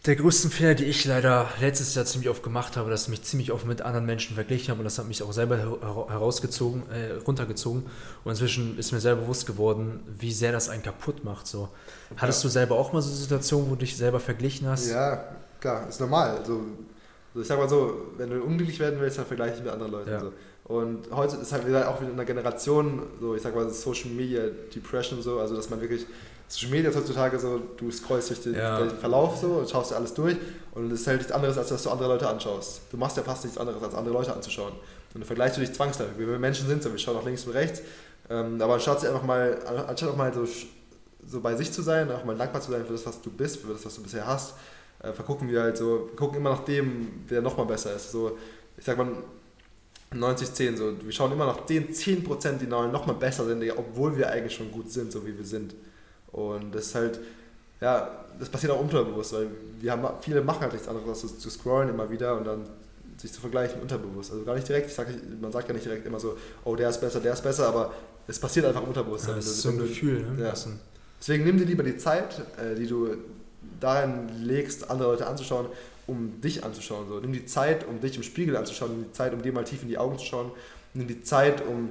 der größten Fehler, die ich leider letztes Jahr ziemlich oft gemacht habe, dass ich mich ziemlich oft mit anderen Menschen verglichen habe und das hat mich auch selber her- herausgezogen, äh, runtergezogen und inzwischen ist mir selber bewusst geworden, wie sehr das einen kaputt macht. So. Hattest
Ja.
du selber auch mal so Situationen, wo du dich selber verglichen hast?
Ja, klar, ist normal. Also, also ich sag mal so, wenn du unglücklich werden willst, dann vergleiche dich mit anderen Leuten.
Ja.
So. Und heute ist halt wieder auch wieder in einer Generation, so ich sag mal Social Media Depression so, also dass man wirklich Social Media ist heutzutage so, du scrollst durch den,
Ja.
den Verlauf so und schaust dir alles durch und es ist halt nichts anderes, als dass du andere Leute anschaust. Du machst ja fast nichts anderes, als andere Leute anzuschauen. Und dann vergleichst du dich zwangsläufig. Wir Menschen sind so, wir schauen nach links und rechts, ähm, aber anstatt sich einfach mal, anstatt auch mal so, so bei sich zu sein, auch mal dankbar zu sein für das, was du bist, für das, was du bisher hast, äh, vergucken wir halt so, wir gucken immer nach dem, der nochmal besser ist. So, ich sag mal, 90-10, so, wir schauen immer nach den 10%, die nochmal besser sind, obwohl wir eigentlich schon gut sind, so wie wir sind. Und das ist halt, ja, das passiert auch unterbewusst, weil wir haben, viele machen halt nichts anderes, als zu, scrollen immer wieder und dann sich zu vergleichen unterbewusst. Also gar nicht direkt, sag, man sagt ja nicht direkt immer so, oh, der ist besser, der ist besser, aber es passiert einfach unterbewusst.
Ja, das ist so ein Gefühl. Ne?
Ja. Deswegen nimm dir lieber die Zeit, äh, die du darin legst, andere Leute anzuschauen, um dich anzuschauen. So. Nimm die Zeit, um dich im Spiegel anzuschauen, nimm die Zeit, um dir mal tief in die Augen zu schauen, nimm die Zeit, um,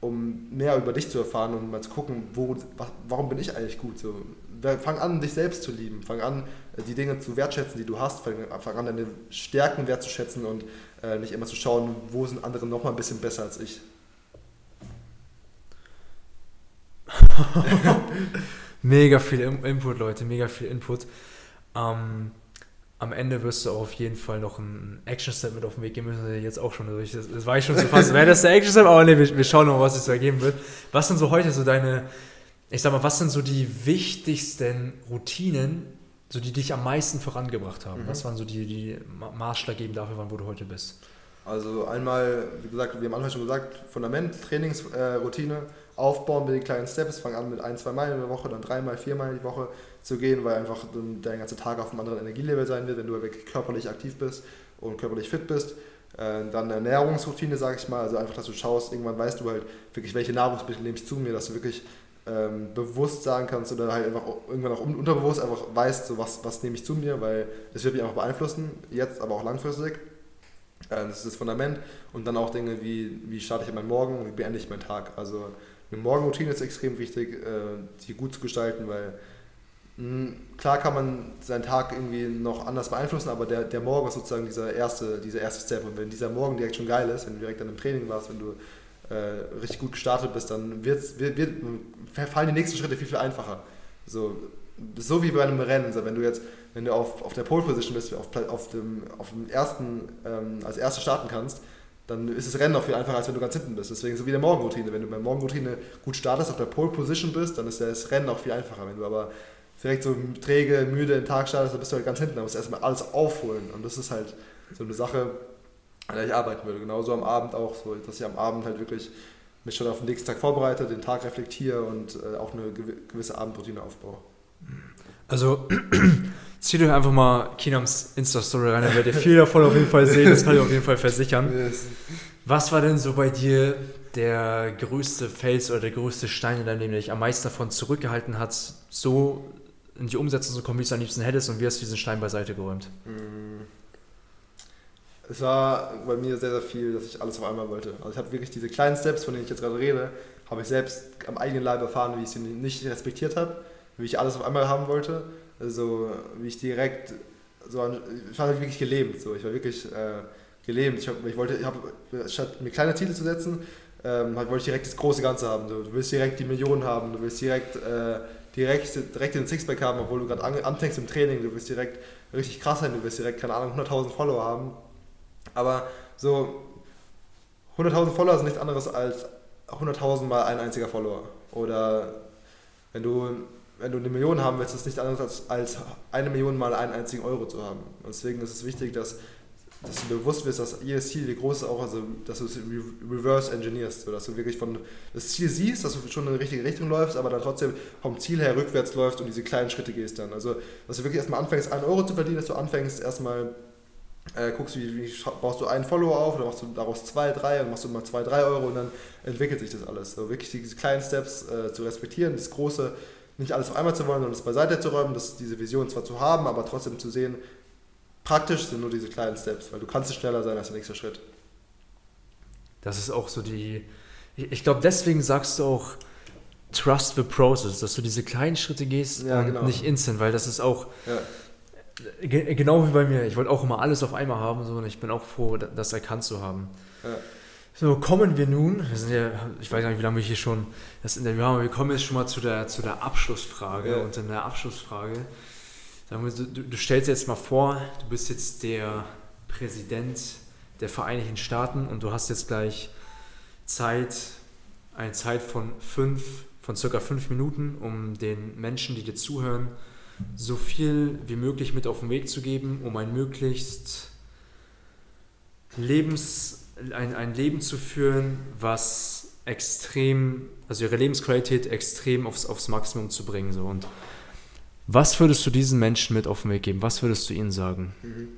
um mehr über dich zu erfahren und mal zu gucken, wo, wa- warum bin ich eigentlich gut. So. Fang an, dich selbst zu lieben. Fang an, äh, die Dinge zu wertschätzen, die du hast. Fang, fang an, deine Stärken wertzuschätzen und äh, nicht immer zu schauen, wo sind andere noch mal ein bisschen besser als ich.
Mega viel Input, Leute, mega viel Input. Ähm, am Ende wirst du auch auf jeden Fall noch ein Action-Step mit auf den Weg geben müssen. Das jetzt auch schon durch. Das, das war ich schon zu fast. Wäre das der Action-Step? Aber ne, wir, wir schauen noch, was es so ergeben wird. Was sind so heute so deine, ich sag mal, was sind so die wichtigsten Routinen, so die dich am meisten vorangebracht haben?
Mhm.
Was waren so die, die maßschlaggebend dafür waren, wo du heute bist?
Also einmal, wie gesagt, wir haben Anfang schon gesagt, Fundament, Trainingsroutine, äh, aufbauen mit den kleinen Steps, fang an mit ein, zwei Mal in der Woche, dann dreimal, viermal die Woche zu gehen, weil einfach dein ganzer Tag auf einem anderen Energielevel sein wird, wenn du wirklich körperlich aktiv bist und körperlich fit bist. Äh, dann eine Ernährungsroutine, sage ich mal, also einfach, dass du schaust, irgendwann weißt du halt wirklich, welche Nahrungsmittel nehme ich zu mir, dass du wirklich ähm, bewusst sagen kannst oder halt einfach irgendwann auch un- unterbewusst einfach weißt, so was, was nehme ich zu mir, weil es wird mich einfach beeinflussen, jetzt, aber auch langfristig. Äh, Das ist das Fundament. Und dann auch Dinge wie, wie starte ich meinen Morgen wie beende ich meinen Tag. Also eine Morgenroutine ist extrem wichtig, äh, die gut zu gestalten, weil mh, klar kann man seinen Tag irgendwie noch anders beeinflussen, aber der, der Morgen ist sozusagen dieser erste, dieser erste Step. Und wenn dieser Morgen direkt schon geil ist, wenn du direkt an einem Training warst, wenn du äh, richtig gut gestartet bist, dann wird's, wird, wird, fallen die nächsten Schritte viel, viel einfacher. So, so wie bei einem Rennen. So, wenn du jetzt, wenn du auf, auf der Pole Position bist, auf, auf, dem, auf dem ersten, ähm, als Erster starten kannst, dann ist das Rennen auch viel einfacher, als wenn du ganz hinten bist. Deswegen so wie der Morgenroutine. Wenn du bei der Morgenroutine gut startest, auf der Pole Position bist, dann ist das Rennen auch viel einfacher. Wenn du aber direkt so träge, müde in den Tag startest, dann bist du halt ganz hinten. Da musst du erstmal alles aufholen. Und das ist halt so eine Sache, an der ich arbeiten würde. Genauso am Abend auch, so, dass ich am Abend halt wirklich mich schon auf den nächsten Tag vorbereite, den Tag reflektiere und äh, auch eine gewi- gewisse Abendroutine aufbaue.
Also, zieht euch einfach mal Kinams Insta-Story rein, dann werdet ihr viel davon auf jeden Fall sehen, das kann ich auf jeden Fall versichern. Was war denn so bei dir der größte Fels oder der größte Stein in deinem Leben, der dich am meisten davon zurückgehalten hat, so in die Umsetzung zu kommen, wie du es am liebsten hättest und wie hast du diesen Stein beiseite geräumt?
Mm. Es war bei mir sehr, sehr viel, dass ich alles auf einmal wollte. Also ich habe wirklich diese kleinen Steps, von denen ich jetzt gerade rede, habe ich selbst am eigenen Leib erfahren, wie ich sie nicht respektiert habe, wie ich alles auf einmal haben wollte. Also wie ich direkt so an, ich war wirklich gelebt. So. Ich war wirklich äh, gelebt. Ich, hab, ich wollte, ich habe, statt mir kleine Ziele zu setzen, ähm, wollte ich direkt das große Ganze haben. So. Du willst direkt die Millionen haben, du willst direkt, äh, direkt, direkt den Sixpack haben, obwohl du gerade an, anfängst im Training, du willst direkt richtig krass sein, du willst direkt, keine Ahnung, 100.000 Follower haben. Aber so 100.000 Follower sind nichts anderes als 100.000 mal ein einziger Follower. Oder wenn du, wenn du eine Million haben willst, ist es nichts anderes als, als eine Million mal einen einzigen Euro zu haben. Und deswegen ist es wichtig, dass, dass du bewusst wirst, dass jedes Ziel, wie groß ist auch, also dass du es reverse engineerst, dass du wirklich von das Ziel siehst, dass du schon in die richtige Richtung läufst, aber dann trotzdem vom Ziel her rückwärts läufst und diese kleinen Schritte gehst dann. Also dass du wirklich erstmal anfängst, einen Euro zu verdienen, dass du anfängst erstmal äh, guckst, wie, wie baust du einen Follower auf, dann machst du daraus zwei, drei, dann machst du mal zwei, drei Euro und dann entwickelt sich das alles. So wirklich diese kleinen Steps äh, zu respektieren, das große, nicht alles auf einmal zu wollen, sondern das beiseite zu räumen, das, diese Vision zwar zu haben, aber trotzdem zu sehen, praktisch sind nur diese kleinen Steps, weil du kannst schneller sein als der nächste Schritt.
Das ist auch so die, ich glaube deswegen sagst du auch, Trust the process, dass du diese kleinen Schritte gehst
Ja,
und
genau.
nicht instant, weil das ist auch,
Ja.
Ge- Genau wie bei mir. Ich wollte auch immer alles auf einmal haben so, und ich bin auch froh, da- das erkannt zu haben.
Ja.
So, kommen wir nun, wir sind ja, ich weiß gar nicht, wie lange wir hier schon das Interview haben, aber wir kommen jetzt schon mal zu der, zu der Abschlussfrage.
Ja.
Und in der Abschlussfrage, sagen wir, du, du stellst dir jetzt mal vor, du bist jetzt der Präsident der Vereinigten Staaten und du hast jetzt gleich Zeit, eine Zeit von fünf, von circa fünf Minuten, um den Menschen, die dir zuhören, so viel wie möglich mit auf den Weg zu geben, um ein möglichst Lebens, ein, ein Leben zu führen, was extrem, also ihre Lebensqualität extrem aufs, aufs Maximum zu bringen. So. Und was würdest du diesen Menschen mit auf den Weg geben? Was würdest du ihnen sagen?
Mhm.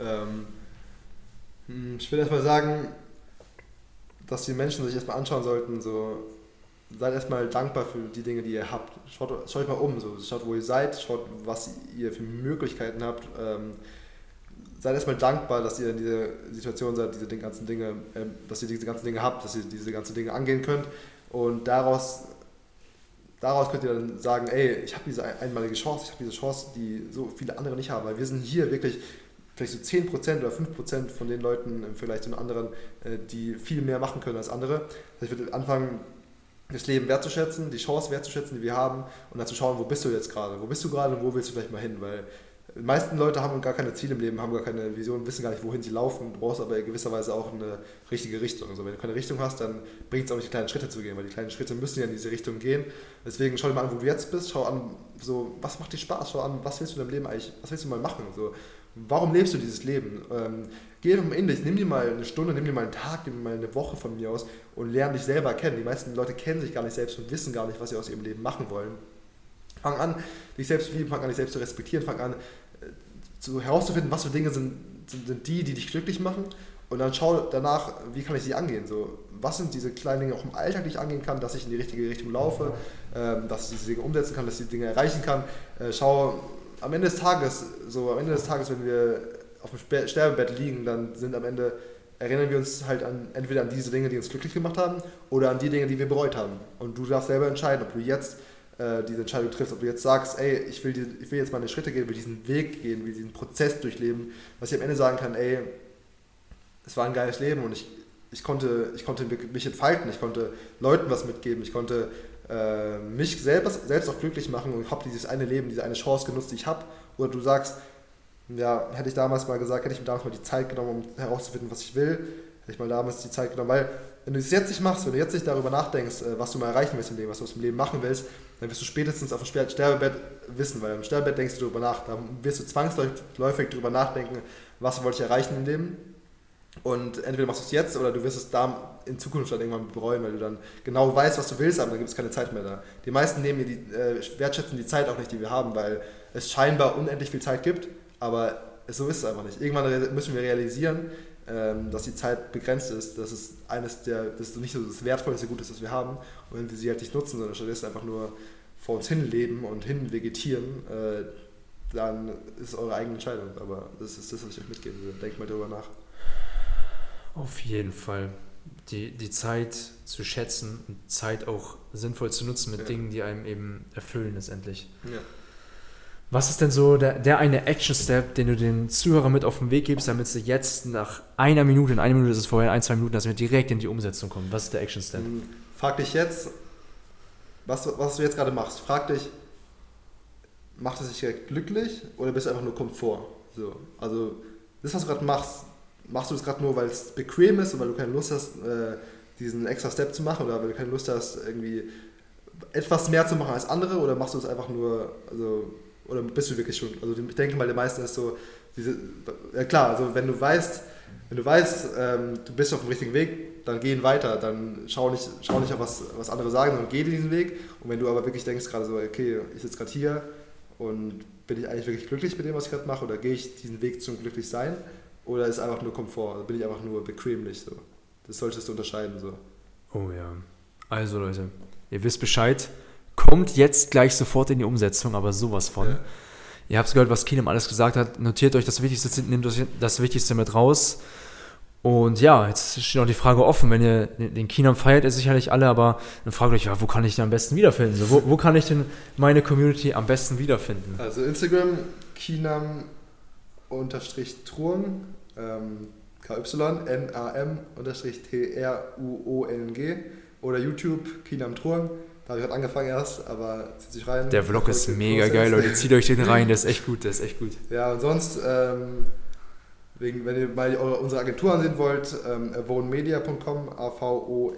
Ähm, hm, ich will erstmal sagen, dass die Menschen sich erstmal anschauen sollten, so seid erstmal dankbar für die Dinge, die ihr habt. Schaut, schaut euch mal um, so. schaut, wo ihr seid, schaut, was ihr für Möglichkeiten habt. Ähm, seid erstmal dankbar, dass ihr in dieser Situation seid, diese ganzen Dinge, ähm, dass ihr diese ganzen Dinge habt, dass ihr diese ganzen Dinge angehen könnt. Und daraus, daraus könnt ihr dann sagen, ey, ich habe diese ein- einmalige Chance, ich habe diese Chance, die so viele andere nicht haben, weil wir sind hier wirklich vielleicht so 10% oder 5% von den Leuten Vergleich zu den anderen, äh, die viel mehr machen können als andere. Heißt, ich würde anfangen, das Leben wertzuschätzen, die Chance wertzuschätzen, die wir haben und dann zu schauen, wo bist du jetzt gerade, wo bist du gerade und wo willst du vielleicht mal hin, weil die meisten Leute haben gar keine Ziele im Leben, haben gar keine Vision, wissen gar nicht, wohin sie laufen. Du brauchst aber in gewisser Weise auch eine richtige Richtung. Also wenn du keine Richtung hast, dann bringt es auch nicht, die kleinen Schritte zu gehen, weil die kleinen Schritte müssen ja in diese Richtung gehen. Deswegen schau dir mal an, wo du jetzt bist, schau an, so, was macht dir Spaß, schau an, was willst du in deinem Leben eigentlich, was willst du mal machen? So, warum lebst du dieses Leben? Ähm, geh doch mal in dich, nimm dir mal eine Stunde, nimm dir mal einen Tag, nimm dir mal eine Woche von mir aus und lerne dich selber kennen. Die meisten Leute kennen sich gar nicht selbst und wissen gar nicht, was sie aus ihrem Leben machen wollen. Fang an, dich selbst zu lieben, fang an, dich selbst zu respektieren, fang an, zu, herauszufinden, was für Dinge sind, sind, sind die, die dich glücklich machen. Und dann schau danach, wie kann ich sie angehen. So, was sind diese kleinen Dinge auch im Alltag, die ich angehen kann, dass ich in die richtige Richtung laufe, ähm, dass ich diese Dinge umsetzen kann, dass ich die Dinge erreichen kann. Äh, schau am Ende des Tages, so am Ende des Tages, wenn wir auf dem Sterbebett liegen, dann sind am Ende erinnern wir uns halt an entweder an diese Dinge, die uns glücklich gemacht haben, oder an die Dinge, die wir bereut haben. Und du darfst selber entscheiden, ob du jetzt äh, diese Entscheidung triffst, ob du jetzt sagst, ey, ich will, die, ich will jetzt meine Schritte gehen, will diesen Weg gehen, will diesen Prozess durchleben, was ich am Ende sagen kann, ey, es war ein geiles Leben und ich, ich, konnte, ich konnte mich entfalten, ich konnte Leuten was mitgeben, ich konnte äh, mich selbst, selbst auch glücklich machen und habe dieses eine Leben, diese eine Chance genutzt, die ich habe. Oder du sagst, ja, hätte ich damals mal gesagt, hätte ich mir damals mal die Zeit genommen, um herauszufinden, was ich will, hätte ich mal damals die Zeit genommen, weil wenn du es jetzt nicht machst, wenn du jetzt nicht darüber nachdenkst, äh, was du mal erreichen willst im Leben, was du aus dem Lem machen willst, dann wirst du spätestens auf dem Sterbebett wissen, weil im Sterbebett denkst du darüber nach, da wirst du zwangsläufig darüber nachdenken, was wollte ich erreichen im Leben und entweder machst du es jetzt oder du wirst es da in Zukunft dann irgendwann bereuen, weil du dann genau weißt, was du willst, aber dann gibt es keine Zeit mehr da. Die meisten nehmen die, äh, wertschätzen die Zeit auch nicht, die wir haben, weil es scheinbar unendlich viel Zeit gibt, aber so ist es einfach nicht. Irgendwann müssen wir realisieren, ähm, dass die Zeit begrenzt ist, dass es eines der, das ist nicht so das wertvollste Gut ist, das wir haben und wenn wir sie halt nicht nutzen, sondern stattdessen einfach nur vor uns hin leben und hin vegetieren, äh, dann ist es eure eigene Entscheidung. Aber das ist das, was ich euch mitgeben würde. Denkt mal drüber nach.
Auf jeden Fall. Die, die Zeit zu schätzen und Zeit auch sinnvoll zu nutzen mit
Ja.
Dingen, die einem eben erfüllen letztendlich.
Ja.
Was ist denn so der, der eine Action-Step, den du den Zuhörern mit auf den Weg gibst, damit sie jetzt nach einer Minute, in einer Minute ist es vorher, ein, zwei Minuten, dass wir direkt in die Umsetzung kommen? Was ist der Action-Step?
Ähm, Frag dich jetzt, was, was du jetzt gerade machst. Frag dich, macht es dich direkt glücklich oder bist du einfach nur Komfort? So, also, das, was du gerade machst, machst du es gerade nur, weil es bequem ist und weil du keine Lust hast, äh, diesen extra Step zu machen oder weil du keine Lust hast, irgendwie etwas mehr zu machen als andere oder machst du es einfach nur, also, oder bist du wirklich schon, also ich denke mal, der meisten ist so, diese, ja klar, also wenn du weißt, wenn du weißt, ähm, du bist auf dem richtigen Weg, dann geh ihn weiter, dann schau nicht, schau nicht auf was, was andere sagen, sondern geh diesen Weg. Und wenn du aber wirklich denkst gerade so, okay, ich sitze gerade hier und bin ich eigentlich wirklich glücklich mit dem, was ich gerade mache, oder gehe ich diesen Weg zum Glücklichsein, oder ist einfach nur Komfort, also bin ich einfach nur bequemlich so. Das solltest du unterscheiden so.
Oh ja. Also Leute, ihr wisst Bescheid. Kommt jetzt gleich sofort in die Umsetzung, aber sowas von.
Ja.
Ihr habt gehört, was Keenum alles gesagt hat. Notiert euch das Wichtigste, nehmt euch das Wichtigste mit raus. Und ja, jetzt steht noch die Frage offen. Wenn ihr den Keenum feiert, ihr sicherlich alle, aber dann fragt euch, ja, wo kann ich den am besten wiederfinden? So, wo, wo kann ich denn meine Community am besten wiederfinden?
Also Instagram, Kinam unterstrich Truong, ähm, KY, N-A-M unterstrich T-R-U-O-N-G oder YouTube, Kinam Truong. Da habe ich gerade angefangen erst, aber zieht sich rein.
Der Vlog ist mega geil, Leute. Zieht euch den rein, der ist echt gut, der ist echt gut.
Ja, und sonst, ähm, wegen, wenn ihr mal eure, unsere Agentur ansehen wollt, ähm, avonmedia.com, A-V-O-N-E-M-E-D-I-A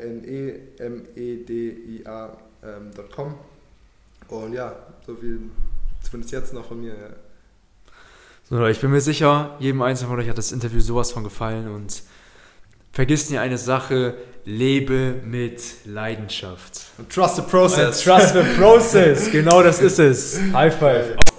ähm, .com. Und ja, so viel zumindest jetzt noch von mir. Ja.
So, ich bin mir sicher, jedem Einzelnen von euch hat das Interview sowas von gefallen und vergisst nie eine Sache, lebe mit Leidenschaft.
Und trust the process.
Trust the process, genau das ist es. High five.